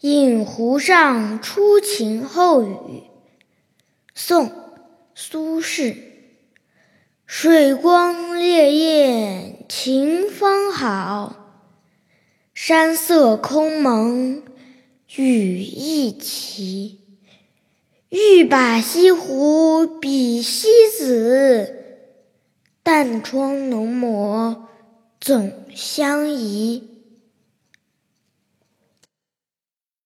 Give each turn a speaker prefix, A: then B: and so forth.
A: 饮湖上初晴后雨宋苏轼。水光潋滟晴方好山色空蒙雨亦奇欲把西湖比西子淡妆浓抹总相宜。